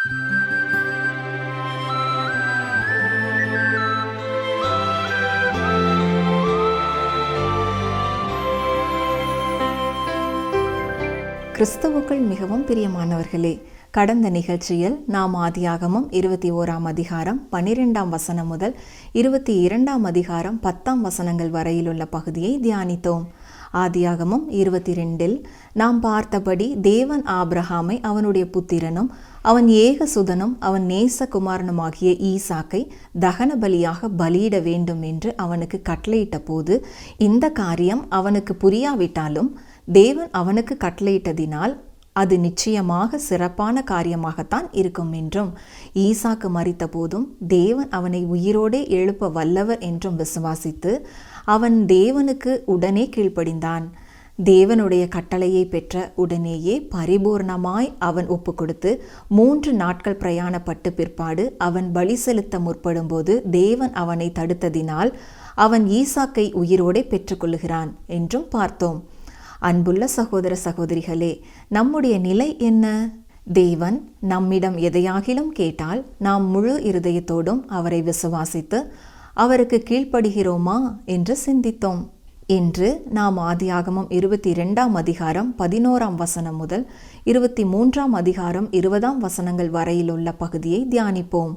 கிறிஸ்துவுக்குள் மிகவும் பிரியமானவர்களே கடந்த நிகழ்ச்சியில் நாம் ஆதியாகமும் இருபத்தி ஓராம் அதிகாரம் பன்னிரெண்டாம் வசனம் முதல் இருபத்தி இரண்டாம் அதிகாரம் பத்தாம் வசனங்கள் வரையிலுள்ள பகுதியை தியானித்தோம். ஆதியாகமும் இருபத்தி ரெண்டில் நாம் பார்த்தபடி தேவன் ஆப்ரஹாமை அவனுடைய புத்திரனும் அவன் ஏக சுதனும் அவன் நேசகுமாரனுமாகிய ஈசாக்கை தகன பலியாக பலியிட வேண்டும் என்று அவனுக்கு கட்டளையிட்ட போது இந்த காரியம் அவனுக்கு புரியாவிட்டாலும் தேவன் அவனுக்கு கட்டளையிட்டதினால் அது நிச்சயமாக சிறப்பான காரியமாகத்தான் இருக்கும் என்றும் ஈசாக்கு மறித்த போதும் தேவன் அவனை உயிரோடே எழுப்ப வல்லவர் என்றும் விசுவாசித்து அவன் தேவனுக்கு உடனே கீழ்ப்படிந்தான். தேவனுடைய கட்டளையை பெற்ற உடனேயே பரிபூர்ணமாய் அவன் ஒப்பு கொடுத்து மூன்று நாட்கள் பிரயாணப்பட்டு பிற்பாடு அவன் பலி செலுத்த முற்படும்போது தேவன் அவனை தடுத்ததினால் அவன் ஈசாக்கை உயிரோடே பெற்றுக்கொள்ளுகிறான் என்றும் பார்த்தோம். அன்புள்ள சகோதர சகோதரிகளே நம்முடைய நிலை என்ன? தேவன் நம்மிடம் எதையாகிலும் கேட்டால் நாம் முழு இருதயத்தோடும் அவரை விசுவாசித்து அவருக்கு கீழ்ப்படுகிறோமா என்று சிந்தித்தோம். இன்று நாம் ஆதியாகமம் இருபத்தி இரண்டாம் அதிகாரம் பதினோராம் வசனம் முதல் இருபத்தி மூன்றாம் அதிகாரம் இருபதாம் வசனங்கள் வரையிலுள்ள பகுதியை தியானிப்போம்.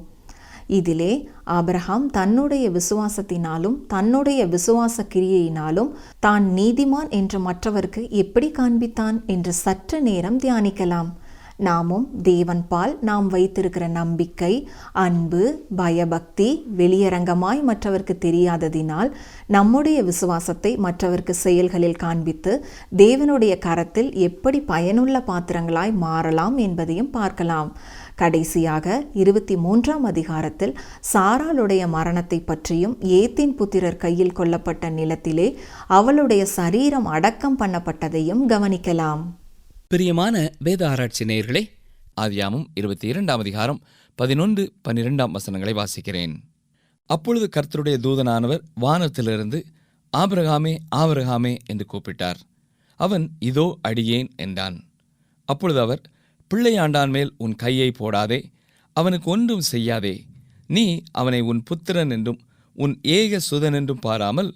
இதிலே ஆபிரஹாம் தன்னுடைய விசுவாசத்தினாலும் தன்னுடைய விசுவாச கிரியையினாலும் தான் நீதிமான் என்று மற்றவருக்கு எப்படி காண்பித்தான் என்று சற்று நேரம் தியானிக்கலாம். நாமும் தேவன் பால் நாம் வைத்திருக்கிற நம்பிக்கை அன்பு பயபக்தி வெளியரங்கமாய் மற்றவருக்கு தெரியாததினால் நம்முடைய விசுவாசத்தை மற்றவருக்கு செயல்களில் காண்பித்து தேவனுடைய கரத்தில் எப்படி பயனுள்ள பாத்திரங்களாய் மாறலாம் என்பதையும் பார்க்கலாம். கடைசியாக இருபத்தி மூன்றாம் அதிகாரத்தில் சாராளுடைய மரணத்தை பற்றியும் ஏத்தின் புத்திரர் கையில் கொல்லப்பட்ட நிலத்திலே அவளுடைய சரீரம் அடக்கம் பண்ணப்பட்டதையும் கவனிக்கலாம். பிரியமான வேத ஆராய்ச்சி நேயர்களே ஆதியாமும் இருபத்தி இரண்டாம் அதிகாரம் பதினொன்று பன்னிரெண்டாம் வசனங்களை வாசிக்கிறேன். அப்பொழுது கர்த்தருடைய தூதனானவர் வானத்திலிருந்து ஆபிரகாமே ஆபிரகாமே என்று கூப்பிட்டார். அவன் இதோ அடியேன் என்றான். அப்பொழுது அவர் பிள்ளையாண்டான் மேல் உன் கையை போடாதே அவனுக்கு ஒன்றும் செய்யாதே. நீ அவனை உன் புத்திரன் என்றும் உன் ஏக சுதன் என்றும் பாராமல்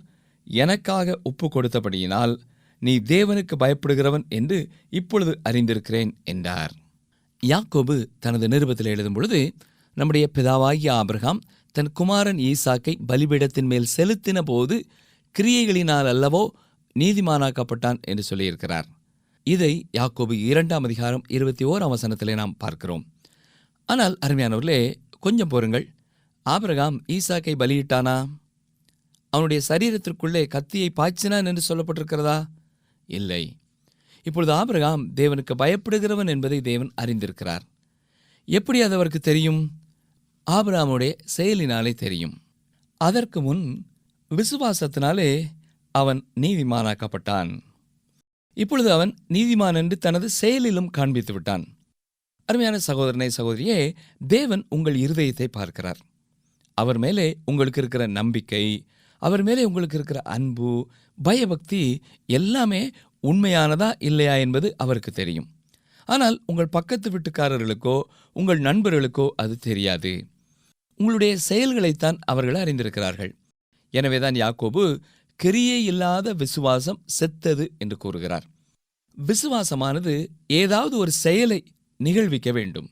எனக்காக ஒப்பு கொடுத்தபடியினால் நீ தேவனுக்கு பயப்படுகிறவன் என்று இப்பொழுது அறிந்திருக்கிறேன் என்றார். யாக்கோபு தனது நிருபத்தில் எழுதும் பொழுது நம்முடைய பிதாவாகிய ஆபிரகாம் தன் குமாரன் ஈசாக்கை பலிபீடத்தின் மேல் செலுத்தின போது கிரியைகளினால் அல்லவோ நீதிமானாக்கப்பட்டான் என்று சொல்லியிருக்கிறார். இதை யாக்கோபு இரண்டாம் அதிகாரம் இருபத்தி ஓராம் வசனத்திலே நாம் பார்க்கிறோம். ஆனால் அருமையானவர்களே கொஞ்சம் போருங்கள் ஆபிரகாம் ஈசாக்கை பலியிட்டானா? அவனுடைய சரீரத்திற்குள்ளே கத்தியை பாய்ச்சினான் என்று சொல்லப்பட்டிருக்கிறதா? இல்லை. இப்பொழுது ஆபிரகாம் தேவனுக்கு பயப்படுகிறவன் என்பதை தேவன் அறிந்திருக்கிறார். எப்படி அது அவருக்கு தெரியும்? ஆபிரகாமுடைய செயலினாலே தெரியும். அதற்கு முன் விசுவாசத்தினாலே அவன் நீதிமானாக்கப்பட்டான். இப்பொழுது அவன் நீதிமான் என்று தனது செயலிலும் காண்பித்து விட்டான். அருமையான சகோதரனை சகோதரியே தேவன் உங்கள் இருதயத்தை பார்க்கிறார். அவர் மேலே உங்களுக்கு இருக்கிற நம்பிக்கை அவர் மேலே உங்களுக்கு இருக்கிற அன்பு பயபக்தி எல்லாமே உண்மையானதா இல்லையா என்பது அவருக்கு தெரியும். ஆனால் உங்கள் பக்கத்து வீட்டுக்காரர்களுக்கோ உங்கள் நண்பர்களுக்கோ அது தெரியாது. உங்களுடைய செயல்களைத்தான் அவர்கள் அறிந்திருக்கிறார்கள். எனவேதான் யாக்கோபு கிரியை இல்லாத விசுவாசம் செத்தது என்று கூறுகிறார். விசுவாசமானது ஏதாவது ஒரு செயலை நிகழ்விக்க வேண்டும்.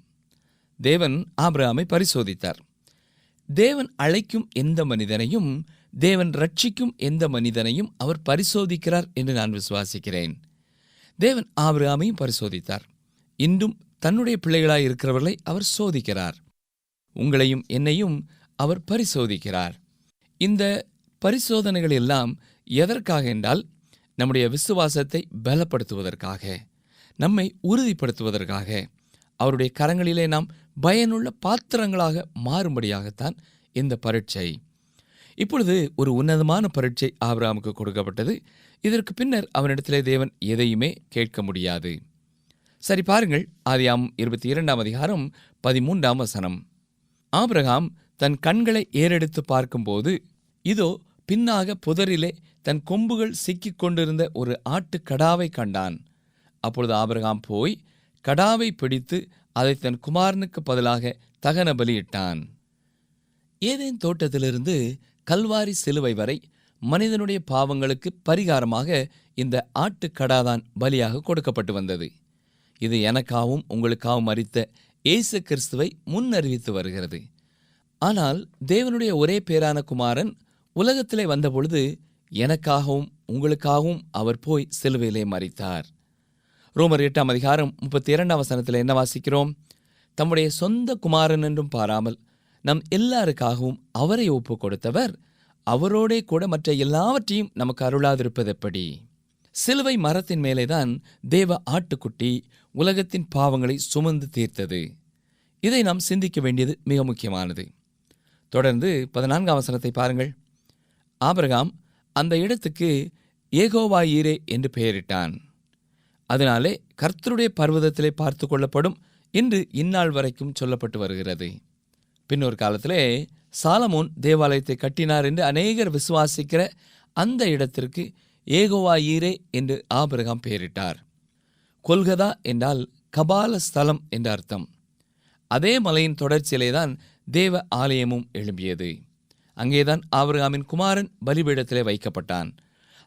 தேவன் ஆபிரகாமை பரிசோதித்தார். தேவன் அழைக்கும் எந்த மனிதனையும் தேவன் ரட்சிக்கும் எந்த மனிதனையும் அவர் பரிசோதிக்கிறார் என்று நான் விசுவாசிக்கிறேன். தேவன் ஆபிரகாமையும் பரிசோதித்தார். இன்றும் தன்னுடைய பிள்ளைகளாய் இருக்கிறவர்களை அவர் சோதிக்கிறார். உங்களையும் என்னையும் அவர் பரிசோதிக்கிறார். இந்த பரிசோதனைகள் எல்லாம் எதற்காக என்றால் நம்முடைய விசுவாசத்தை பலப்படுத்துவதற்காக நம்மை உறுதிப்படுத்துவதற்காக அவருடைய கரங்களிலே நாம் பயனுள்ள பாத்திரங்களாக மாறும்படியாகத்தான் இந்த பரீட்சை. இப்பொழுது ஒரு உன்னதமான பரீட்சை ஆபிரகாமுக்கு கொடுக்கப்பட்டது. இதற்கு பின்னர் அவனிடத்திலே தேவன் எதையுமே கேட்க முடியாது. சரி பாருங்கள். ஆதியாம் இருபத்தி இரண்டாம் அதிகாரம் பதிமூன்றாம் வசனம். ஆபிரகாம் தன் கண்களை ஏறெடுத்து பார்க்கும்போது இதோ பின்னாக புதரிலே தன் கொம்புகள் சிக்கிக் கொண்டிருந்த ஒரு ஆட்டுக்கடாவை கண்டான். அப்பொழுது ஆபிரகாம் போய் கடாவை பிடித்து அதை தன் குமாரனுக்கு பதிலாக தகன பலியிட்டான். ஏதேன் தோட்டத்திலிருந்து கல்வாரி சிலுவை வரை மனிதனுடைய பாவங்களுக்கு பரிகாரமாக இந்த ஆட்டுக்கடாதான் பலியாக கொடுக்கப்பட்டு வந்தது. இது எனக்காகவும் உங்களுக்காகவும் மறித்த இயேசு கிறிஸ்துவை முன்னறிவித்து வருகிறது. ஆனால் தேவனுடைய ஒரே பேரான குமாரன் உலகத்திலே வந்தபொழுது எனக்காகவும் உங்களுக்காகவும் அவர் போய் சிலுவையிலே மறித்தார் ரோமர் எட்டாம் அதிகாரம் முப்பத்தி இரண்டாம் வசனத்தில் என்ன வாசிக்கிறோம்? தம்முடைய சொந்த குமாரன் என்றும் பாராமல் நம் எல்லாருக்காகவும் அவரை ஒப்பு கொடுத்தவர் அவரோடே கூட மற்ற எல்லாவற்றையும் நமக்கு அருளாதிருப்பது எப்படி? சிலுவை மரத்தின் மேலேதான் தேவ ஆட்டுக்குட்டி உலகத்தின் பாவங்களை சுமந்து தீர்த்தது. இதை நாம் சிந்திக்க வேண்டியது மிக முக்கியமானது. தொடர்ந்து பதினான்காம் வசனத்தை பாருங்கள். ஆபிரகாம் அந்த இடத்துக்கு ஏகோவாயீரே என்று பெயரிட்டான். அதனாலே கர்த்தருடைய பர்வதத்திலே பார்த்து கொள்ளப்படும் என்று இந்நாள் வரைக்கும் சொல்லப்பட்டு வருகிறது. பின்னொரு காலத்திலே சாலமோன் தேவாலயத்தை கட்டினார் என்று அநேகர் விசுவாசிக்கிற அந்த இடத்திற்கு ஏகோவாயீரே என்று ஆபிரகாம் பெயரிட்டார். கொல்கதா என்றால் கபால ஸ்தலம் என்ற அர்த்தம். அதே மலையின் தொடர்ச்சியிலே தான் தேவ ஆலயமும் எழும்பியது. அங்கேதான் ஆபிரகாமின் குமாரன் பலிபீடத்திலே வைக்கப்பட்டான்.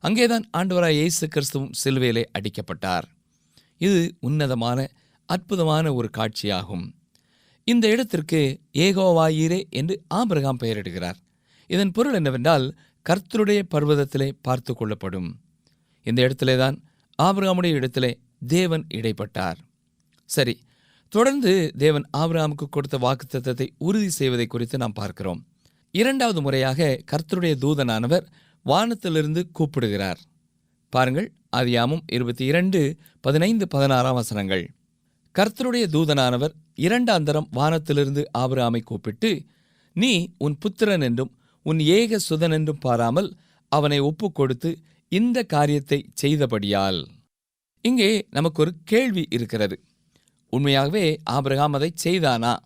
அங்கேதான் ஆண்டவராய் இயேசு கிறிஸ்துவும் சிலுவையிலே அடிக்கப்பட்டார். இது உன்னதமான அற்புதமான ஒரு காட்சியாகும். இந்த இடத்திற்கு ஏகோவாயிரே என்று ஆபிரகாம் பெயரிடுகிறார். இதன் பொருள் என்னவென்றால் கர்த்தருடைய பர்வதத்திலே பார்த்து கொள்ளப்படும். இந்த இடத்திலே தான் ஆபிரகாமுடைய இடத்திலே தேவன் இடைப்பட்டார். சரி தொடர்ந்து தேவன் ஆபிரகாமுக்கு கொடுத்த வாக்குத்தத்தை உறுதி செய்வதை குறித்து நாம் பார்க்கிறோம். இரண்டாவது முறையாக கர்த்தருடைய தூதனானவர் வானத்திலிருந்து கூப்பிடுகிறார். பாருங்கள் அதியாமும் இருபத்தி இரண்டு பதினைந்து பதினாறாம் வசனங்கள். கர்த்தருடைய தூதனானவர் இரண்டாந்தரம் வானத்திலிருந்து ஆபிரகாமை கூப்பிட்டு நீ உன் புத்திரன் என்றும் உன் ஏக சுதன் என்றும் பாராமல் அவனை ஒப்புக் கொடுத்து இந்த காரியத்தை செய்தபடியால். இங்கே நமக்கு ஒரு கேள்வி இருக்கிறது. உண்மையாகவே ஆபிரகாம் அதை செய்தானா?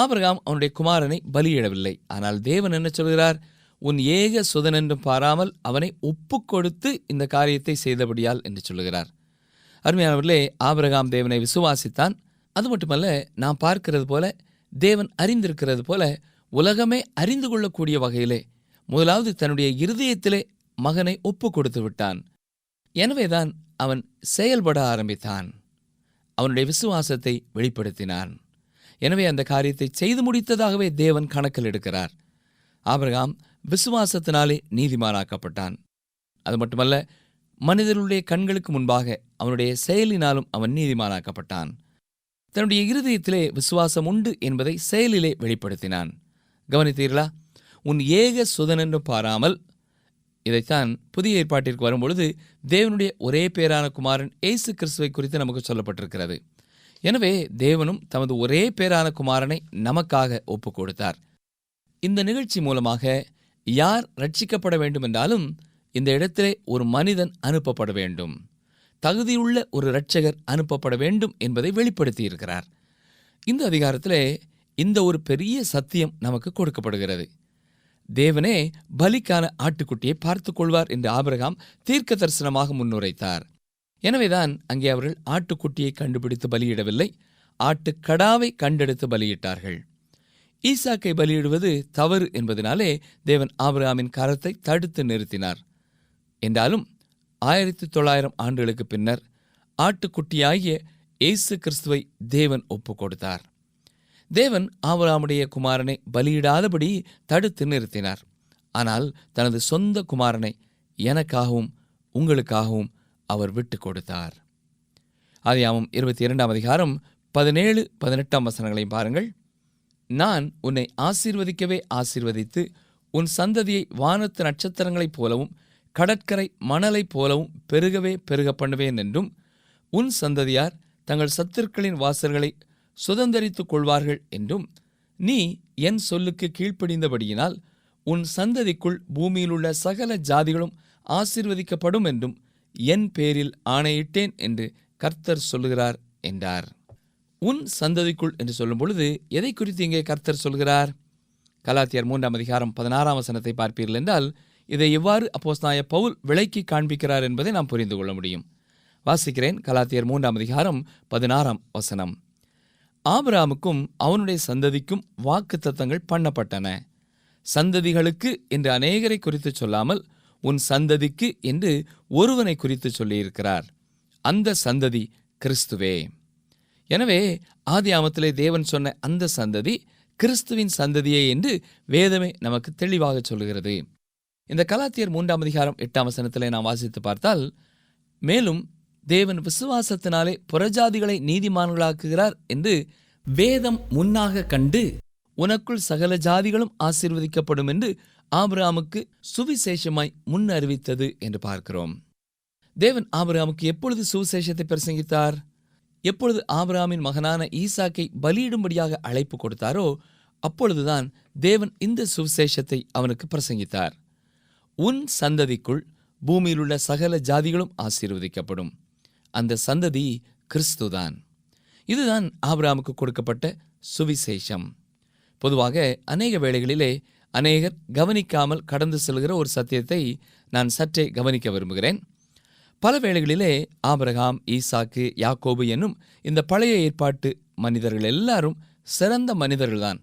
ஆபிரகாம் அவனுடைய குமாரனை பலியிடவில்லை. ஆனால் தேவன் என்ன சொல்கிறார்? உன் ஏக சுதன் என்றும் பாராமல் அவனை ஒப்புக் கொடுத்து இந்த காரியத்தை செய்தபடியால் என்று சொல்லுகிறார். அருமையானவர்களே ஆபிரகாம் தேவனை விசுவாசித்தான். அது மட்டுமல்ல நாம் பார்க்கிறது போல தேவன் அறிந்திருக்கிறது போல உலகமே அறிந்து கொள்ளக்கூடிய வகையிலே முதலாவது தன்னுடைய இருதயத்திலே மகனை ஒப்பு கொடுத்து விட்டான். எனவேதான் அவன் செயல்பட ஆரம்பித்தான். அவனுடைய விசுவாசத்தை வெளிப்படுத்தினான். எனவே அந்த காரியத்தை செய்து முடித்ததாகவே தேவன் கணக்கில் எடுக்கிறார். ஆபிரகாம் விசுவாசத்தினாலே நீதிமானாக்கப்பட்டான். அது மட்டுமல்ல மனிதர்களுடைய கண்களுக்கு முன்பாக அவனுடைய செயலினாலும் அவன் நீதிமானாக்கப்பட்டான். தன்னுடைய இருதயத்திலே விசுவாசம் உண்டு என்பதை செயலிலே வெளிப்படுத்தினான். கவனித்தீர்களா? உன் ஏக சுதனென்று பாராமல் இதைத்தான் புதிய ஏற்பாட்டிற்கு வரும்பொழுது தேவனுடைய ஒரே பேரான குமாரன் இயேசு கிறிஸ்துவை குறித்து நமக்கு சொல்லப்பட்டிருக்கிறது. எனவே தேவனும் தமது ஒரே பேரான குமாரனை நமக்காக ஒப்புக் கொடுத்தார் இந்த நிகழ்ச்சி மூலமாக யார் ரட்சிக்கப்பட வேண்டுமென்றாலும் இந்த இடத்திலே ஒரு மனிதன் அனுப்பப்பட வேண்டும். தகுதியுள்ள ஒரு இரட்சகர் அனுப்பப்பட வேண்டும் என்பதை வெளிப்படுத்தியிருக்கிறார். இந்த அதிகாரத்திலே இந்த ஒரு பெரிய சத்தியம் நமக்கு கொடுக்கப்படுகிறது. தேவனே பலிக்கான ஆட்டுக்குட்டியை பார்த்துக் கொள்வார் என்று ஆபிரகாம் தீர்க்க தரிசனமாக முன்னுரைத்தார். எனவேதான் அங்கே அவர்கள் ஆட்டுக்குட்டியை கண்டுபிடித்து பலியிடவில்லை ஆட்டுக்கடாவை கண்டெடுத்து பலியிட்டார்கள். ஈசாக்கை பலியிடுவது தவறு என்பதனாலே தேவன் ஆபிரகாமின் கரத்தை தடுத்து நிறுத்தினார். என்றாலும் ஆயிரத்தி தொள்ளாயிரம் ஆண்டுகளுக்கு பின்னர் ஆட்டுக்குட்டியாகிய இயேசு கிறிஸ்துவை தேவன் ஒப்புக் கொடுத்தார் தேவன் ஆபிரகாமுடைய குமாரனை பலியிடாதபடி தடுத்து நிறுத்தினார். ஆனால் தனது சொந்த குமாரனை எனக்காகவும் உங்களுக்காகவும் அவர் விட்டு கொடுத்தார். ஆதியாமம் இருபத்தி இரண்டாம் அதிகாரம் பதினேழு பதினெட்டாம் வசனங்களையும் பாருங்கள். நான் உன்னை ஆசீர்வதிக்கவே ஆசீர்வதித்து உன் சந்ததியை வானத்து நட்சத்திரங்களைப் போலவும் கடற்கரை மணலைப் போலவும் பெருகவே பெருக பண்ணுவேன் என்றும் உன் சந்ததியார் தங்கள் சத்துருக்களின் வாசல்களை சுதந்தரித்துக் கொள்வார்கள் என்றும் நீ என் சொல்லுக்கு கீழ்ப்படிந்தபடியினால் உன் சந்ததிக்குள் பூமியிலுள்ள சகல ஜாதிகளும் ஆசீர்வதிக்கப்படும் என்றும் என் பேரில் ஆணையிட்டேன் என்று கர்த்தர் சொல்லுகிறார் என்றார். உன் சந்ததிக்குள் என்று சொல்லும் பொழுது எதை குறித்து இங்கே கர்த்தர் சொல்கிறார்? கலாத்தியர் மூன்றாம் அதிகாரம் பதினாறாம் வசனத்தை பார்ப்பீர்கள் என்றால் இதை எவ்வாறு அப்போஸ்தாய பவுல் விலைக்கு காண்பிக்கிறார் என்பதை நாம் புரிந்து கொள்ள முடியும். வாசிக்கிறேன் கலாத்தியர் மூன்றாம் அதிகாரம் பதினாறாம் வசனம். ஆபிராமுக்கும் அவனுடைய சந்ததிக்கும் வாக்குத்தத்தங்கள் பண்ணப்பட்டன. சந்ததிகளுக்கு என்று அநேகரை குறித்து சொல்லாமல் உன் சந்ததிக்கு என்று ஒருவனை குறித்து சொல்லியிருக்கிறார். அந்த சந்ததி கிறிஸ்துவே. எனவே ஆதியாமத்திலே தேவன் சொன்ன அந்த சந்ததி கிறிஸ்துவின் சந்ததியே என்று வேதமே நமக்கு தெளிவாக சொல்லுகிறது. இந்த கலாத்தியர் மூன்றாம் அதிகாரம் எட்டாம் வசனத்திலே நாம் வாசித்து பார்த்தால் மேலும் தேவன் விசுவாசத்தினாலே புறஜாதிகளை நீதிமான்களாக்குகிறார் என்று வேதம் முன்னாக கண்டு உனக்குள் சகல ஜாதிகளும் ஆசீர்வதிக்கப்படும் என்று ஆபிரகாமுக்கு சுவிசேஷமாய் முன் அறிவித்தது என்று பார்க்கிறோம். தேவன் ஆபிரகாமுக்கு எப்பொழுது சுவிசேஷத்தை பிரசங்கித்தார்? எப்பொழுது ஆபிரகாமின் மகனான ஈசாக்கை பலியிடும்படியாக அழைப்பு கொடுத்தாரோ அப்பொழுதுதான் தேவன் இந்த சுவிசேஷத்தை அவனுக்கு பிரசங்கித்தார். உன் சந்ததிக்குள் பூமியில் உள்ள சகல ஜாதிகளும் ஆசீர்வதிக்கப்படும். அந்த சந்ததி கிறிஸ்துதான். இதுதான் ஆபிராமுக்கு கொடுக்கப்பட்ட சுவிசேஷம். பொதுவாக அநேக வேளைகளிலே அநேகர் கவனிக்காமல் கடந்து செல்கிற ஒரு சத்தியத்தை நான் சற்றே கவனிக்க விரும்புகிறேன். பல வேளைகளிலே ஆபிரகாம் ஈசாக்கு யாக்கோபு என்னும் இந்த பழைய ஏற்பாட்டு மனிதர்கள் எல்லாரும் சிறந்த மனிதர்கள்தான்.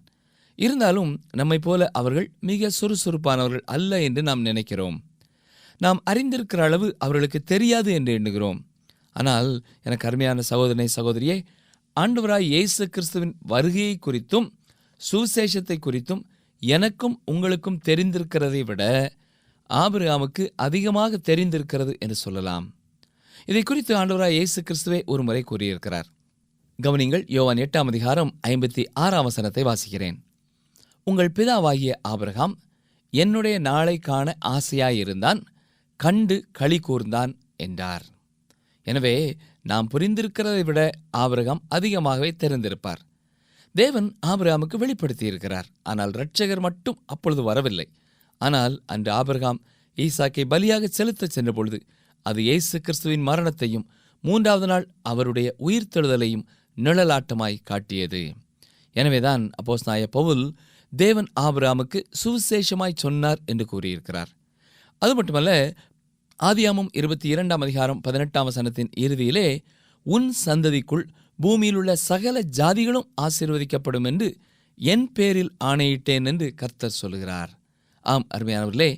இருந்தாலும் நம்மைப் போல அவர்கள் மிக சுறுசுறுப்பானவர்கள் அல்ல என்று நாம் நினைக்கிறோம். நாம் அறிந்திருக்கிற அளவு அவர்களுக்கு தெரியாது என்று எண்ணுகிறோம். ஆனால் எனக்கு அருமையான சகோதரனை சகோதரியே ஆண்டவராய் இயேசு கிறிஸ்துவின் வருகையை குறித்தும் சுவிசேஷத்தை குறித்தும் எனக்கும் உங்களுக்கும் தெரிந்திருக்கிறதை விட ஆபிரகாமுக்கு அதிகமாக தெரிந்திருக்கிறது என்று சொல்லலாம். இதை குறித்து ஆண்டவராய் இயேசு கிறிஸ்துவே ஒரு முறை கூறியிருக்கிறார். கவனிங்கள் யோவான் எட்டாம் அதிகாரம் ஐம்பத்தி ஆறாம் வசனத்தை வாசிக்கிறேன். உங்கள் பிதாவாகிய ஆபிரகாம் என்னுடைய நாளை காண ஆசையாயிருந்தான் கண்டு களி கூர்ந்தான் என்றார். எனவே நாம் புரிந்திருக்கிறதை விட ஆபிரகாம் அதிகமாகவே தெரிந்திருப்பார். தேவன் ஆபிரகாமுக்கு வெளிப்படுத்தியிருக்கிறார். ஆனால் இரட்சகர் மட்டும் அப்பொழுது வரவில்லை. ஆனால் அன்று ஆபிரகாம் ஈசாக்கை பலியாக செலுத்தச் சென்ற பொழுது அது இயேசு கிறிஸ்துவின் மரணத்தையும் மூன்றாவது நாள் அவருடைய உயிர்த்தெழுதலையும் நிழலாட்டமாய் காட்டியது. எனவேதான் அப்போஸ் நாய பவுல் தேவன் ஆபிராமுக்கு சுவிசேஷமாய் சொன்னார் என்று கூறியிருக்கிறார். அது மட்டுமல்ல ஆதியாமம் இருபத்தி இரண்டாம் அதிகாரம் பதினெட்டாம் வசனத்தின் இறுதியிலே உன் சந்ததிக்குள் பூமியில் உள்ள சகல ஜாதிகளும் ஆசீர்வதிக்கப்படும் என்று என் பேரில் ஆணையிட்டேன் என்று கர்த்தர் சொல்கிறார் ஆம் அருமையானவர்களே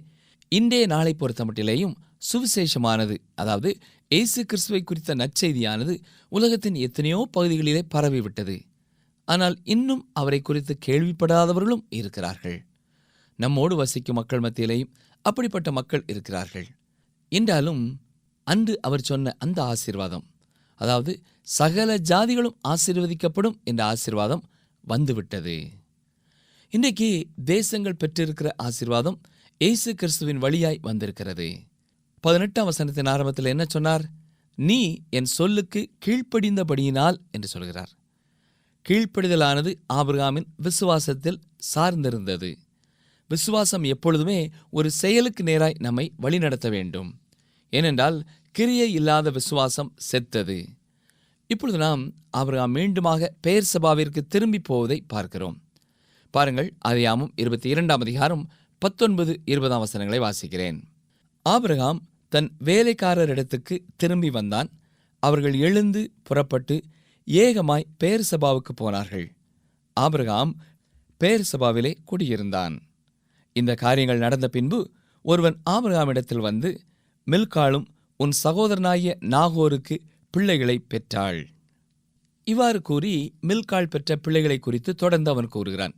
இன்றைய நாளை பொறுத்தமட்டிலேயும் சுவிசேஷமானது அதாவது இயேசு கிறிஸ்துவை குறித்த நற்செய்தியானது உலகத்தின் எத்தனையோ பகுதிகளிலே பரவிவிட்டது. ஆனால் இன்னும் அவரை குறித்து கேள்விப்படாதவர்களும் இருக்கிறார்கள். நம்மோடு வசிக்கும் மக்கள் மத்தியிலேயும் அப்படிப்பட்ட மக்கள் இருக்கிறார்கள். என்றாலும் அன்று அவர் சொன்ன அந்த ஆசீர்வாதம் அதாவது சகல ஜாதிகளும் ஆசீர்வதிக்கப்படும் என்ற ஆசீர்வாதம் வந்துவிட்டது. இன்றைக்கு தேசங்கள் பெற்றிருக்கிற ஆசீர்வாதம் இயேசு கிறிஸ்துவின் வழியாய் வந்திருக்கிறது. பதினெட்டாம் வசனத்தின் ஆரம்பத்தில் என்ன சொன்னார்? நீ என் சொல்லுக்கு கீழ்ப்படிந்தபடியினால் என்று சொல்கிறார். கீழ்ப்படிதலானது ஆபிரகாமின் விசுவாசத்தில் சார்ந்திருந்தது. விசுவாசம் எப்பொழுதுமே ஒரு செயலுக்கு நேராய் நம்மை வழிநடத்த வேண்டும். ஏனென்றால் கிரியை இல்லாத விசுவாசம் செத்தது. இப்பொழுது நாம் ஆபிரகாம் மீண்டுமாக பெயர் சபாவிற்கு திரும்பி போவதை பார்க்கிறோம். பாருங்கள் அதியாமும் இருபத்தி இரண்டாம் அதிகாரம் பத்தொன்பது இருபதாம் வசனங்களை வாசிக்கிறேன். ஆபிரகாம் தன் வேலைக்காரரிடத்துக்கு திரும்பி வந்தான். அவர்கள் எழுந்து புறப்பட்டு ஏகமாய் பேர் சபாவுக்கு போனார்கள். ஆபிரகாம் பேர் சபாவிலே குடியிருந்தான். இந்த காரியங்கள் நடந்த பின்பு ஒருவன் ஆபிரகாமிடத்தில் வந்து மில்காலும் உன் சகோதரனாகிய நாகோருக்கு பிள்ளைகளை பெற்றாள். இவ்வாறு கூறி மில்காள் பெற்ற பிள்ளைகளை குறித்து தொடர்ந்து அவன் கூறுகிறான்.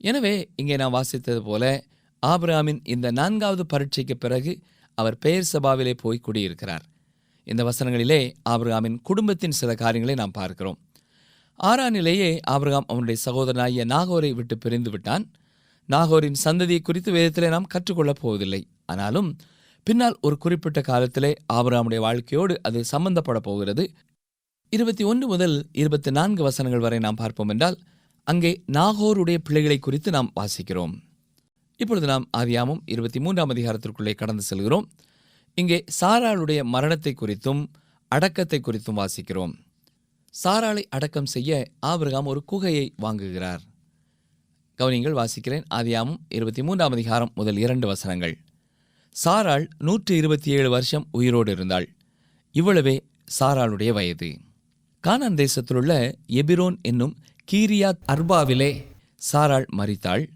எனவே இங்கே நான் வாசித்தது போல ஆபிராமின் இந்த நான்காவது பரீட்சைக்கு பிறகு அவர் பெயர் சபாவிலே போய் குடியிருக்கிறார். இந்த வசனங்களிலே ஆபிரகாமின் குடும்பத்தின் சில காரியங்களை நாம் பார்க்கிறோம். ஆறானிலேயே ஆபிரகாம் அவனுடைய சகோதரனாகிய நாகோரை விட்டு பிரிந்து விட்டான். நாகோரின் சந்ததியை குறித்து வேதத்திலே நாம் கற்றுக்கொள்ளப் போவதில்லை. ஆனாலும் பின்னால் ஒரு குறிப்பிட்ட காலத்திலே ஆபிரகாமுடைய வாழ்க்கையோடு அது சம்பந்தப்பட போகிறது. இருபத்தி ஒன்று முதல் இருபத்தி நான்கு வசனங்கள் வரை நாம் பார்ப்போம் என்றால் அங்கே நாகோருடைய பிள்ளைகளை குறித்து நாம் வாசிக்கிறோம். இப்பொழுது நாம் ஆதியாமும் இருபத்தி மூன்றாம் அதிகாரத்திற்குள்ளே கடந்து செல்கிறோம். இங்கே சாராளுடைய மரணத்தை குறித்தும் அடக்கத்தை குறித்தும் வாசிக்கிறோம். சாராளை அடக்கம் செய்ய ஆபிரகாம் ஒரு குகையை வாங்குகிறார். கவனிங்கள் வாசிக்கிறேன். ஆதியாமும் இருபத்தி மூன்றாம் அதிகாரம் முதல் இரண்டு வசனங்கள். சாராள் நூற்று இருபத்தி ஏழு வருஷம் உயிரோடு இருந்தாள். இவ்வளவே சாராளுடைய வயது. கானான் தேசத்திலுள்ள எபிரோன் என்னும் கீரியாத் அர்பாவிலே சாராள் மறித்தாள்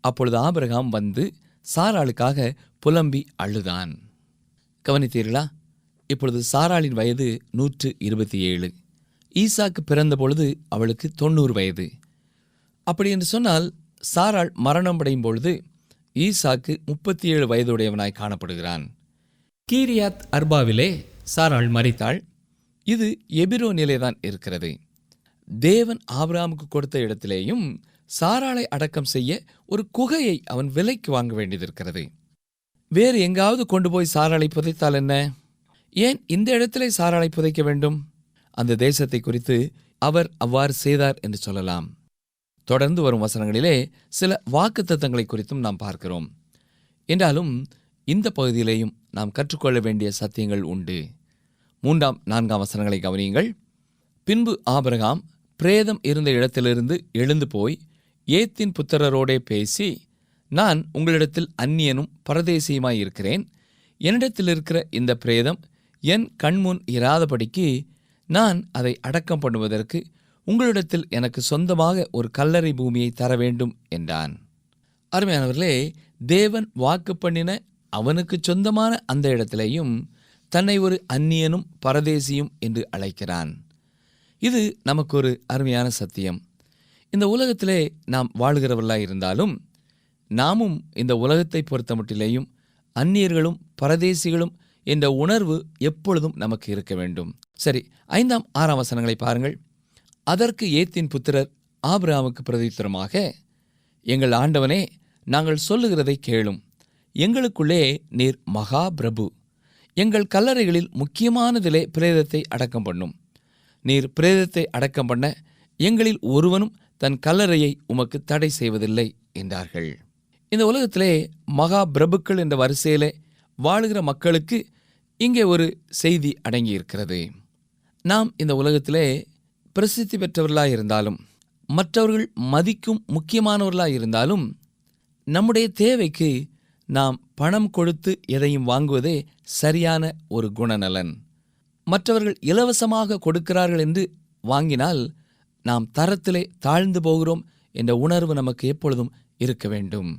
அப்பொழுது ஆபிரகாம் வந்து சாராளுக்காக புலம்பி அழுதான். கவனித்தீர்களா? இப்பொழுது சாராளின் வயது நூற்று இருபத்தி ஏழு ஈசாக்கு பிறந்த பொழுது அவளுக்கு தொண்ணூறு வயது. அப்படி என்று சொன்னால் சாராள் மரணம் அடையும் பொழுது ஈசாக்கு முப்பத்தி ஏழு வயதுடையவனாய் காணப்படுகிறான். கீரியாத் அர்பாவிலே சாராள் மறித்தாள் இது எபிரோ நிலைதான் இருக்கிறது. தேவன் ஆபிராமுக்கு கொடுத்த இடத்திலேயும் சாராளை அடக்கம் செய்ய ஒரு குகையை அவன் விலைக்கு வாங்க வேண்டியதிருக்கிறது. வேறு எங்காவது கொண்டு போய் சாராளை புதைத்தால் என்ன? ஏன் இந்த இடத்திலே சாராளை புதைக்க வேண்டும்? அந்த தேசத்தை குறித்து அவர் அவ்வாறு செய்தார் என்று சொல்லலாம். தொடர்ந்து வரும் வசனங்களிலே சில வாக்குத்தத்தங்களை குறித்தும் நாம் பார்க்கிறோம். என்றாலும் இந்த பகுதியிலேயும் நாம் கற்றுக்கொள்ள வேண்டிய சத்தியங்கள் உண்டு. மூன்றாம் நான்காம் வசனங்களை கவனியுங்கள். பின்பு ஆபரகாம் பிரேதம் இருந்த இடத்திலிருந்து எழுந்து போய் ஏத்தின் புத்திரரோடே பேசி நான் உங்களிடத்தில் அந்நியனும் பரதேசியுமாய் இருக்கிறேன். என்னிடத்தில் இருக்கிற இந்த பிரேதம் என் கண்முன் இராதபடிக்கு நான் அதை அடக்கம் பண்ணுவதற்கு உங்களிடத்தில் எனக்கு சொந்தமாக ஒரு கல்லறை பூமியை தர வேண்டும் என்றான். அருமையானவர்களே தேவன் வாக்கு பண்ணின அவனுக்கு சொந்தமான அந்த இடத்திலேயும் தன்னை ஒரு அந்நியனும் பரதேசியும் என்று அழைக்கிறான். இது நமக்கு ஒரு அருமையான சத்தியம். இந்த உலகத்திலே நாம் வாழ்கிறவர்களாக இருந்தாலும் நாமும் இந்த உலகத்தை பொறுத்தமட்டிலேயும் அந்நியர்களும் பரதேசிகளும் என்ற உணர்வு எப்பொழுதும் நமக்கு இருக்க வேண்டும். சரி ஐந்தாம் ஆறாம் வசனங்களை பாருங்கள். அதற்கு ஏத்தின் புத்திரர் ஆபிரகாமுக்கு பிரதித்திரமாக எங்கள் ஆண்டவனே நாங்கள் சொல்லுகிறதை கேளும். எங்களுக்குள்ளே நீர் மகா பிரபு எங்கள் கல்லறைகளில் முக்கியமானதிலே பிரேதத்தை அடக்கம் பண்ணும். நீர் பிரேதத்தை அடக்கம் பண்ண எங்களில் ஒருவனும் தன் கல்லறையை உமக்கு தடை செய்வதில்லை என்றார்கள். இந்த உலகத்திலே மகா பிரபுக்கள் என்ற வரிசையிலே வாழுகிற மக்களுக்கு இங்கே ஒரு செய்தி அடங்கியிருக்கிறது. நாம் இந்த உலகத்திலே பிரசித்தி பெற்றவர்களாக இருந்தாலும் மற்றவர்கள் மதிக்கும் முக்கியமானவர்களாக இருந்தாலும் நம்முடைய தேவைக்கு நாம் பணம் கொடுத்து எதையும் வாங்குவதே சரியான ஒரு குணநலன். மற்றவர்கள் இலவசமாக கொடுக்கிறார்கள் என்று வாங்கினால் நாம் தரத்திலே தாழ்ந்து போகிறோம் என்ற உணர்வு நமக்கு எப்பொழுதும் இருக்க வேண்டும்.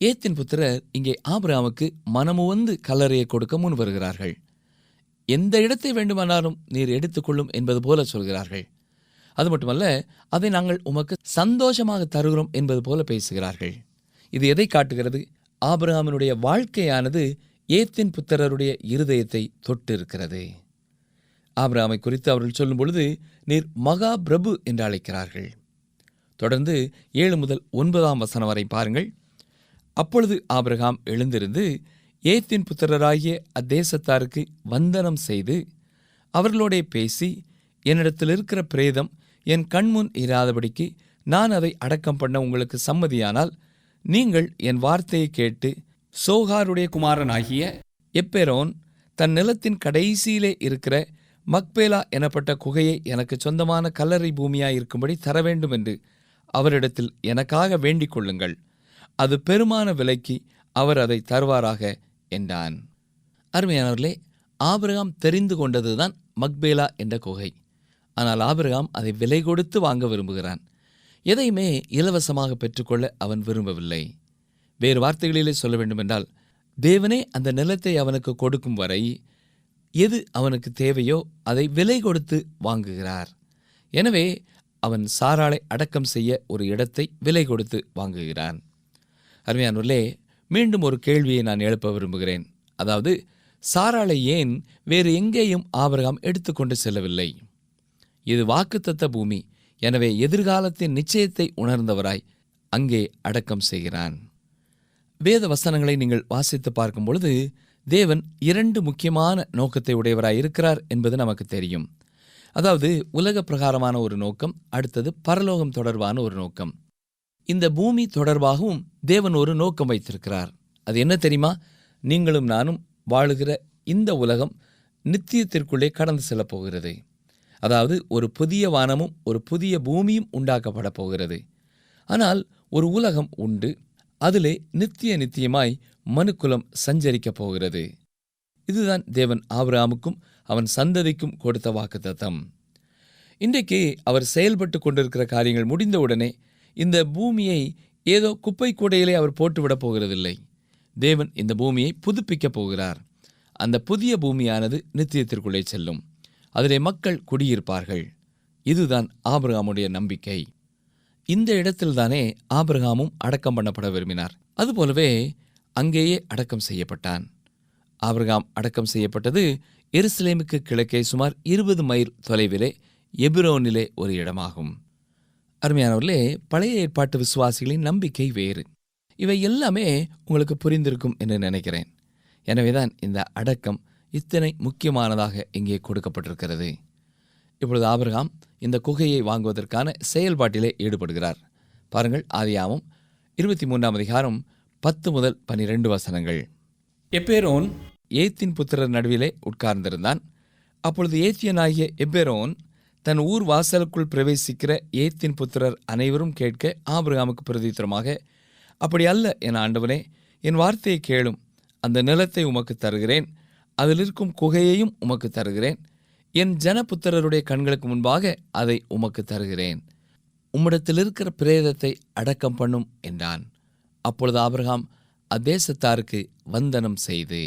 ஏத்தின் புத்திரர் இங்கே ஆபிராமுக்கு மனமுவந்து கல்லறையை கொடுக்க முன் வருகிறார்கள். எந்த இடத்தை வேண்டுமானாலும் நீர் எடுத்துக்கொள்ளும் என்பது போல சொல்கிறார்கள். அது மட்டுமல்ல அதை நாங்கள் உமக்கு சந்தோஷமாக தருகிறோம் என்பது போல பேசுகிறார்கள். இது எதை காட்டுகிறது? ஆபிரகாமினுடைய வாழ்க்கையானது ஏத்தின் புத்திரருடைய இருதயத்தை தொட்டு இருக்கிறது ஆபிரகாமை குறித்து அவர்கள் சொல்லும் பொழுது நீர் மகா பிரபு என்று அழைக்கிறார்கள். தொடர்ந்து ஏழு முதல் ஒன்பதாம் வசனம் வரை பாருங்கள். அப்பொழுது ஆபிரகாம் எழுந்திருந்து ஏத்தின் புத்திரராகிய அத்தேசத்தாருக்கு வந்தனம் செய்து அவர்களோடே பேசி என்னிடத்தில் இருக்கிற பிரேதம் என் கண்முன் இராதபடிக்கு நான் அதை அடக்கம் பண்ண உங்களுக்கு சம்மதியானால் நீங்கள் என் வார்த்தையை கேட்டு சோகாருடைய குமாரனாகிய எப்பெரோன் தன் நிலத்தின் கடைசியிலே இருக்கிற மக்பேலா எனப்பட்ட குகையை எனக்கு சொந்தமான கல்லறை பூமியாயிருக்கும்படி தர வேண்டும் என்று அவரிடத்தில் எனக்காக வேண்டிக் கொள்ளுங்கள். அது பெருமான விலைக்கு அவர் அதை தருவாராக என்றான். அருமையானவர்களே ஆபிரகாம் தெரிந்து கொண்டதுதான் மக்பேலா என்ற குகை. ஆனால் ஆபிரகாம் அதை விலை கொடுத்து வாங்க விரும்புகிறான். எதையுமே இலவசமாக பெற்றுக்கொள்ள அவன் விரும்பவில்லை. வேறு வார்த்தைகளிலே சொல்ல வேண்டுமென்றால் தேவனே அந்த நிலத்தை அவனுக்கு கொடுக்கும் வரை எது அவனுக்கு தேவையோ அதை விலை கொடுத்து வாங்குகிறார். எனவே அவன் சாராளை அடக்கம் செய்ய ஒரு இடத்தை விலை கொடுத்து வாங்குகிறான். அருமையானூர்லே மீண்டும் ஒரு கேள்வியை நான் எழுப்ப விரும்புகிறேன். அதாவது சாராளை ஏன் வேறு எங்கேயும் ஆபிரகாம் எடுத்துக்கொண்டு செல்லவில்லை? இது வாக்குத்தத்த பூமி. எனவே எதிர்காலத்தின் நிச்சயத்தை உணர்ந்தவராய் அங்கே அடக்கம் செய்கிறான். வேத வசனங்களை நீங்கள் வாசித்து பார்க்கும் பொழுது தேவன் இரண்டு முக்கியமான நோக்கத்தை உடையவராய் இருக்கிறார் என்பது நமக்கு தெரியும். அதாவது உலக பிரகாரமான ஒரு நோக்கம் அடுத்தது பரலோகம் தொடர்பான ஒரு நோக்கம். இந்த பூமி தொடர்பாகவும் தேவன் ஒரு நோக்கம் வைத்திருக்கிறார். அது என்ன தெரியுமா? நீங்களும் நானும் வாழுகிற இந்த உலகம் நித்தியத்திற்குள்ளே கடந்து செல்லப் போகிறது. அதாவது ஒரு புதிய வானமும் ஒரு புதிய பூமியும் உண்டாக்கப்பட போகிறது. ஆனால் ஒரு உலகம் உண்டு அதிலே நித்திய நித்தியமாய் மனுக்குலம் சஞ்சரிக்கப் போகிறது. இதுதான் தேவன் ஆபிராமுக்கும் அவன் சந்ததிக்கும் கொடுத்த வாக்குத்தத்தம். இன்றைக்கு அவர் செயல்பட்டு கொண்டிருக்கிற காரியங்கள் முடிந்தவுடனே இந்த பூமியை ஏதோ குப்பை கூடையிலே அவர் போட்டுவிடப் போகிறதில்லை. தேவன் இந்த பூமியை புதுப்பிக்கப் போகிறார். அந்த புதிய பூமியானது நித்தியத்திற்குள்ளே செல்லும். அதிலே மக்கள் குடியிருப்பார்கள். இதுதான் ஆபிரகாமுடைய நம்பிக்கை. இந்த இடத்தில்தானே ஆபிரகாமும் அடக்கம் பண்ணப்பட விரும்பினார். அதுபோலவே அங்கேயே அடக்கம் செய்யப்பட்டான். ஆபிரகாம் அடக்கம் செய்யப்பட்டது எருசலேமுக்கு கிழக்கே சுமார் இருபது மைல் தொலைவிலே எபிரோனிலே ஒரு இடமாகும். அருமையானவர்களே பழைய ஏற்பாட்டு விசுவாசிகளின் நம்பிக்கை வேறு. இவை எல்லாமே உங்களுக்கு புரிந்திருக்கும் என்று நினைக்கிறேன். எனவேதான் இந்த அடக்கம் இத்தனை முக்கியமானதாக இங்கே கொடுக்கப்பட்டிருக்கிறது. இப்பொழுது ஆபிரகாம் இந்த குகையை வாங்குவதற்கான செயல்பாட்டிலே ஈடுபடுகிறார். பாருங்கள் ஆதியாமம் இருபத்தி மூன்றாம் அதிகாரம் பத்து முதல் பனிரெண்டு வசனங்கள். எப்பேரோன் ஏத்தின் புத்திரர் நடுவிலே உட்கார்ந்திருந்தான். அப்பொழுது ஏத்தியனாகிய எப்பேரோன் தன் ஊர் வாசலுக்குள் பிரவேசிக்கிற ஏத்தின் புத்திரர் அனைவரும் கேட்க ஆபிரகாமுக்கு பிரதித்திரமாக அப்படி அல்ல என் ஆண்டவனே என் வார்த்தையை கேளும். அந்த நிலத்தை உமக்கு தருகிறேன். அதில் இருக்கும் குகையையும் உமக்கு தருகிறேன். என் ஜனபுத்திரருடைய கண்களுக்கு முன்பாக அதை உமக்கு தருகிறேன். உம்மிடத்தில் இருக்கிற பிரேதத்தை அடக்கம் பண்ணும் என்றான். அப்பொழுது ஆபிரகாம் அத்தேசத்தாருக்கு வந்தனம் செய்து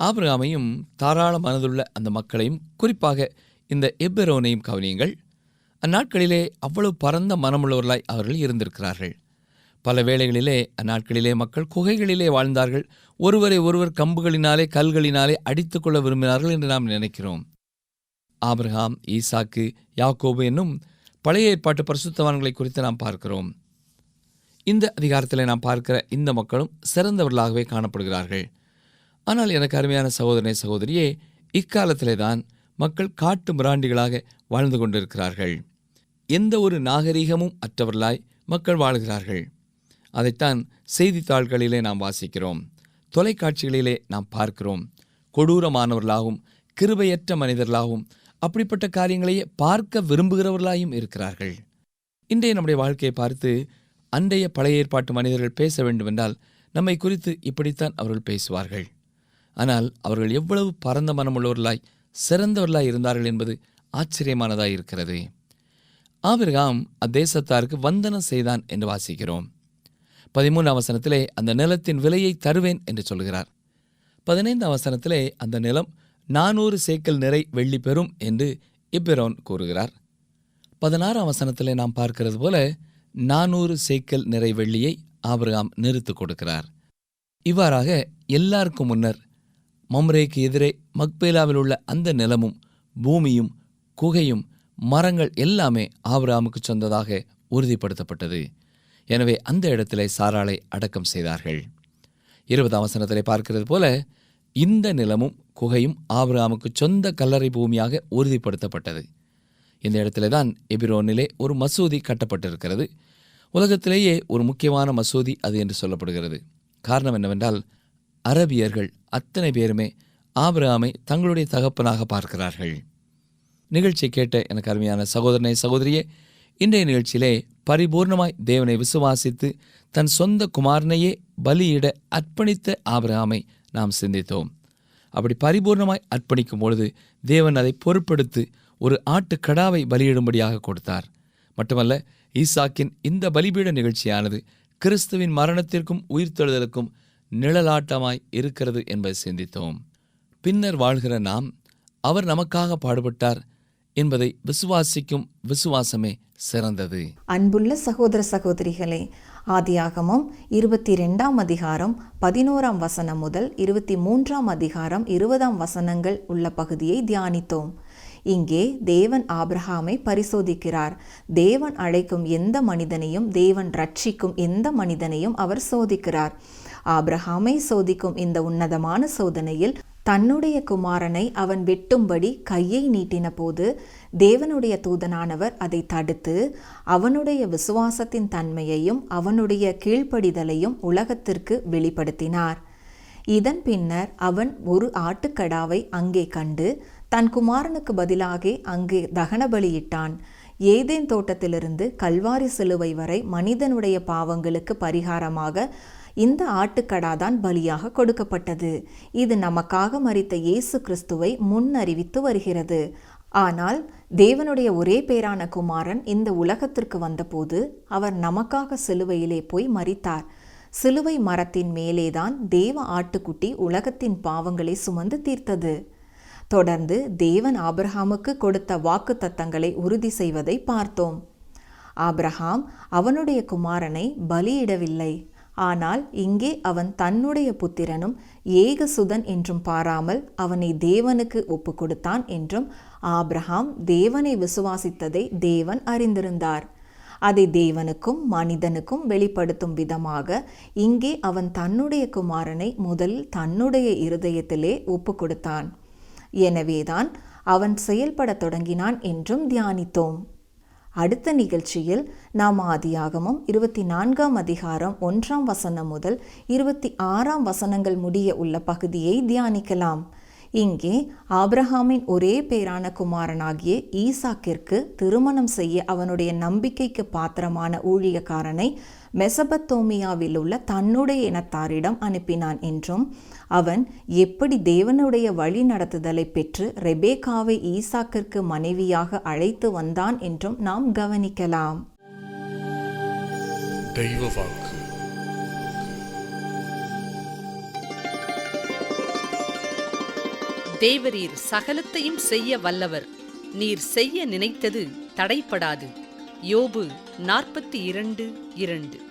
ஆபிரகாமையும் தாராள மனதுள்ள அந்த மக்களையும் குறிப்பாக இந்த எப்பெரோனையும் கவனியுங்கள். அந்நாட்களிலே அவ்வளவு பரந்த மனமுள்ளவர்களாய் அவர்கள் இருந்திருக்கிறார்கள். பல வேளைகளிலே அந்நாட்களிலே மக்கள் குகைகளிலே வாழ்ந்தார்கள். ஒருவரை ஒருவர் கம்புகளினாலே கல்களினாலே அடித்துக்கொள்ள விரும்பினார்கள் என்று நாம் நினைக்கிறோம். ஆபிரகாம் ஈசாக்கு யாக்கோபு என்னும் பழைய ஏற்பாட்டு பரிசுத்தவான்களை குறித்து நாம் பார்க்கிறோம். இந்த அதிகாரத்தில் நாம் பார்க்கிற இந்த மக்களும் சிறந்தவர்களாகவே காணப்படுகிறார்கள். ஆனால் எனக்கு அருமையான சகோதரனை சகோதரியே இக்காலத்திலே தான் மக்கள் காட்டு மிராண்டிகளாக வாழ்ந்து கொண்டிருக்கிறார்கள். எந்த ஒரு நாகரிகமும் அற்றவர்களாய் மக்கள் வாழ்கிறார்கள். அதைத்தான் செய்தித்தாள்களிலே நாம் வாசிக்கிறோம். தொலைக்காட்சிகளிலே நாம் பார்க்கிறோம். கொடூரமானவர்களாகவும் கிருபையற்ற மனிதர்களாகவும் அப்படிப்பட்ட காரியங்களையே பார்க்க விரும்புகிறவர்களாயும் இருக்கிறார்கள். இன்றைய நம்முடைய வாழ்க்கையை பார்த்து அன்றைய பழைய ஏற்பாட்டு மனிதர்கள் பேச வேண்டுமென்றால் நம்மை குறித்து இப்படித்தான் அவர்கள் பேசுவார்கள். ஆனால் அவர்கள் எவ்வளவு பரந்த மனமுள்ளவர்களாய் சிறந்தவர்களாய் இருந்தார்கள் என்பது ஆச்சரியமானதாய் இருக்கிறது. ஆபிரகாம் அத்தேசத்தாருக்கு வந்தனம் செய்தான் என்று வாசிக்கிறோம். பதிமூன்றாம் வசனத்திலே அந்த நிலத்தின் விலையை தருவேன் என்று சொல்கிறார். பதினைந்தாம் வசனத்திலே அந்த நிலம் நானூறு சேக்கல் நிறை வெள்ளி பெறும் என்று இப்பிரோன் கூறுகிறார். பதினாறாம் வசனத்திலே நாம் பார்க்கிறது போல நானூறு சேக்கல் நிறை வெள்ளியை ஆபிரகாம் நிறுத்து கொடுக்கிறார். இவ்வாறாக எல்லாருக்கும் முன்னர் மம்ரேக்கு எதிரே மக்பேலாவில் உள்ள அந்த நிலமும் பூமியும் குகையும் மரங்கள் எல்லாமே ஆபிரகாமுக்கு சொந்ததாக உறுதிப்படுத்தப்பட்டது. எனவே அந்த இடத்திலே சாராளை அடக்கம் செய்தார்கள். இருபதாம் வசனத்திலே பார்க்கிறது போல இந்த நிலமும் குகையும் ஆபிரகாமுக்கு சொந்த கல்லறை பூமியாக உறுதிப்படுத்தப்பட்டது. இந்த இடத்திலே தான் எபிரோனிலே ஒரு மசூதி கட்டப்பட்டிருக்கிறது. உலகத்திலேயே ஒரு முக்கியமான மசூதி அது என்று சொல்லப்படுகிறது. காரணம் என்னவென்றால் அரபியர்கள் அத்தனை பேருமே ஆபிரகாமை தங்களுடைய தகப்பனாக பார்க்கிறார்கள். நிகழ்ச்சியை கேட்ட எனக்கு அருமையான சகோதரனை சகோதரியே இன்றைய நிகழ்ச்சியிலே பரிபூர்ணமாய் தேவனை விசுவாசித்து தன் சொந்த குமாரனையே பலியிட அர்ப்பணித்த ஆபிரகாமை நாம் சிந்தித்தோம். அப்படி பரிபூர்ணமாய் அர்ப்பணிக்கும் பொழுது தேவன் அதை பொருட்படுத்து ஒரு ஆட்டுக்கடாவை பலியிடும்படியாக கொடுத்தார். மட்டுமல்ல ஈசாக்கின் இந்த பலிபீட நிகழ்ச்சியானது கிறிஸ்துவின் மரணத்திற்கும் உயிர்த்தெழுதலுக்கும் நிழலாட்டமாய் இருக்கிறது என்பதை சிந்தித்தோம். பின்னர் வாழ்கிற நாம் அவர் நமக்காக பாடுபட்டார் என்பதை விசுவாசிக்கும் விசுவாசமே சிறந்தது. அன்புள்ள சகோதர சகோதரிகளே ஆதியாகமம் இருபத்தி ரெண்டாம் அதிகாரம் பதினோராம் வசனம் முதல் இருபத்தி மூன்றாம் அதிகாரம் இருபதாம் வசனங்கள் உள்ள பகுதியை தியானித்தோம். இங்கே தேவன் ஆபிரகாமை பரிசோதிக்கிறார். தேவன் அழைக்கும் எந்த மனிதனையும் தேவன் ரட்சிக்கும் எந்த மனிதனையும் அவர் சோதிக்கிறார். ஆபிரகாமை சோதிக்கும் இந்த உன்னதமான சோதனையில் தன்னுடைய குமாரனை அவன் வெட்டும்படி கையை நீட்டின போது தேவனுடைய தூதனானவர் அதை தடுத்து அவனுடைய விசுவாசத்தின் தன்மையையும் அவனுடைய கீழ்ப்படிதலையும் உலகத்திற்கு வெளிப்படுத்தினார். இதன் பின்னர் அவன் ஒரு ஆட்டுக்கடாவை அங்கே கண்டு தன் குமாரனுக்கு பதிலாக அங்கே தகன பலியிட்டான். ஏதேன் தோட்டத்திலிருந்து கல்வாரி சிலுவை வரை மனிதனுடைய பாவங்களுக்கு பரிகாரமாக இந்த ஆட்டுக்கடாதான் பலியாக கொடுக்கப்பட்டது. இது நமக்காக மறித்த இயேசு கிறிஸ்துவை முன்னறிவித்து வருகிறது. ஆனால் தேவனுடைய ஒரே பேரான குமாரன் இந்த உலகத்திற்கு வந்தபோது அவர் நமக்காக சிலுவையிலே போய் மறித்தார் சிலுவை மரத்தின் மேலேதான் தேவ ஆட்டுக்குட்டி உலகத்தின் பாவங்களை சுமந்து தீர்த்தது. தொடர்ந்து தேவன் ஆபிரஹாமுக்கு கொடுத்த வாக்குத்தத்தங்களை உறுதி செய்வதை பார்த்தோம். ஆபிரஹாம் அவனுடைய குமாரனை பலியிடவில்லை. ஆனால் இங்கே அவன் தன்னுடைய புத்திரனும் ஏகசுதன் என்றும் பாராமல் அவனை தேவனுக்கு ஒப்பு கொடுத்தான் என்றும் ஆப்ரஹாம் தேவனை விசுவாசித்ததை தேவன் அறிந்திருந்தார். அதை தேவனுக்கும் மனிதனுக்கும் வெளிப்படுத்தும் விதமாக இங்கே அவன் தன்னுடைய குமாரனை முதலில் தன்னுடைய இருதயத்திலே ஒப்பு கொடுத்தான் எனவேதான் அவன் செயல்படத் தொடங்கினான் என்றும் தியானித்தோம். அடுத்த நிகழ்ச்சியில் நாம் ஆதியாகமும் இருபத்தி நான்காம் அதிகாரம் ஒன்றாம் வசனம் முதல் இருபத்தி ஆறாம் வசனங்கள் முடிய உள்ள பகுதியை தியானிக்கலாம். இங்கே ஆப்ரஹாமின் ஒரே பேரான குமாரனாகிய ஈசாக்கிற்கு திருமணம் செய்ய அவனுடைய நம்பிக்கைக்கு பாத்திரமான ஊழியக்காரனை மெசபத்தோமியாவில் உள்ள தன்னுடைய இனத்தாரிடம் அனுப்பினான் என்றும் அவன் எப்படி தேவனுடைய வழி நடத்துதலை பெற்று ரெபேக்காவை ஈசாக்கிற்கு மனைவியாக அழைத்து வந்தான் என்றும் நாம் கவனிக்கலாம். தெய்வ வாக்கு தேவரீர் சகலத்தையும் செய்ய வல்லவர். நீர் செய்ய நினைத்தது தடைப்படாது யோபு நாற்பத்தி இரண்டு இரண்டு.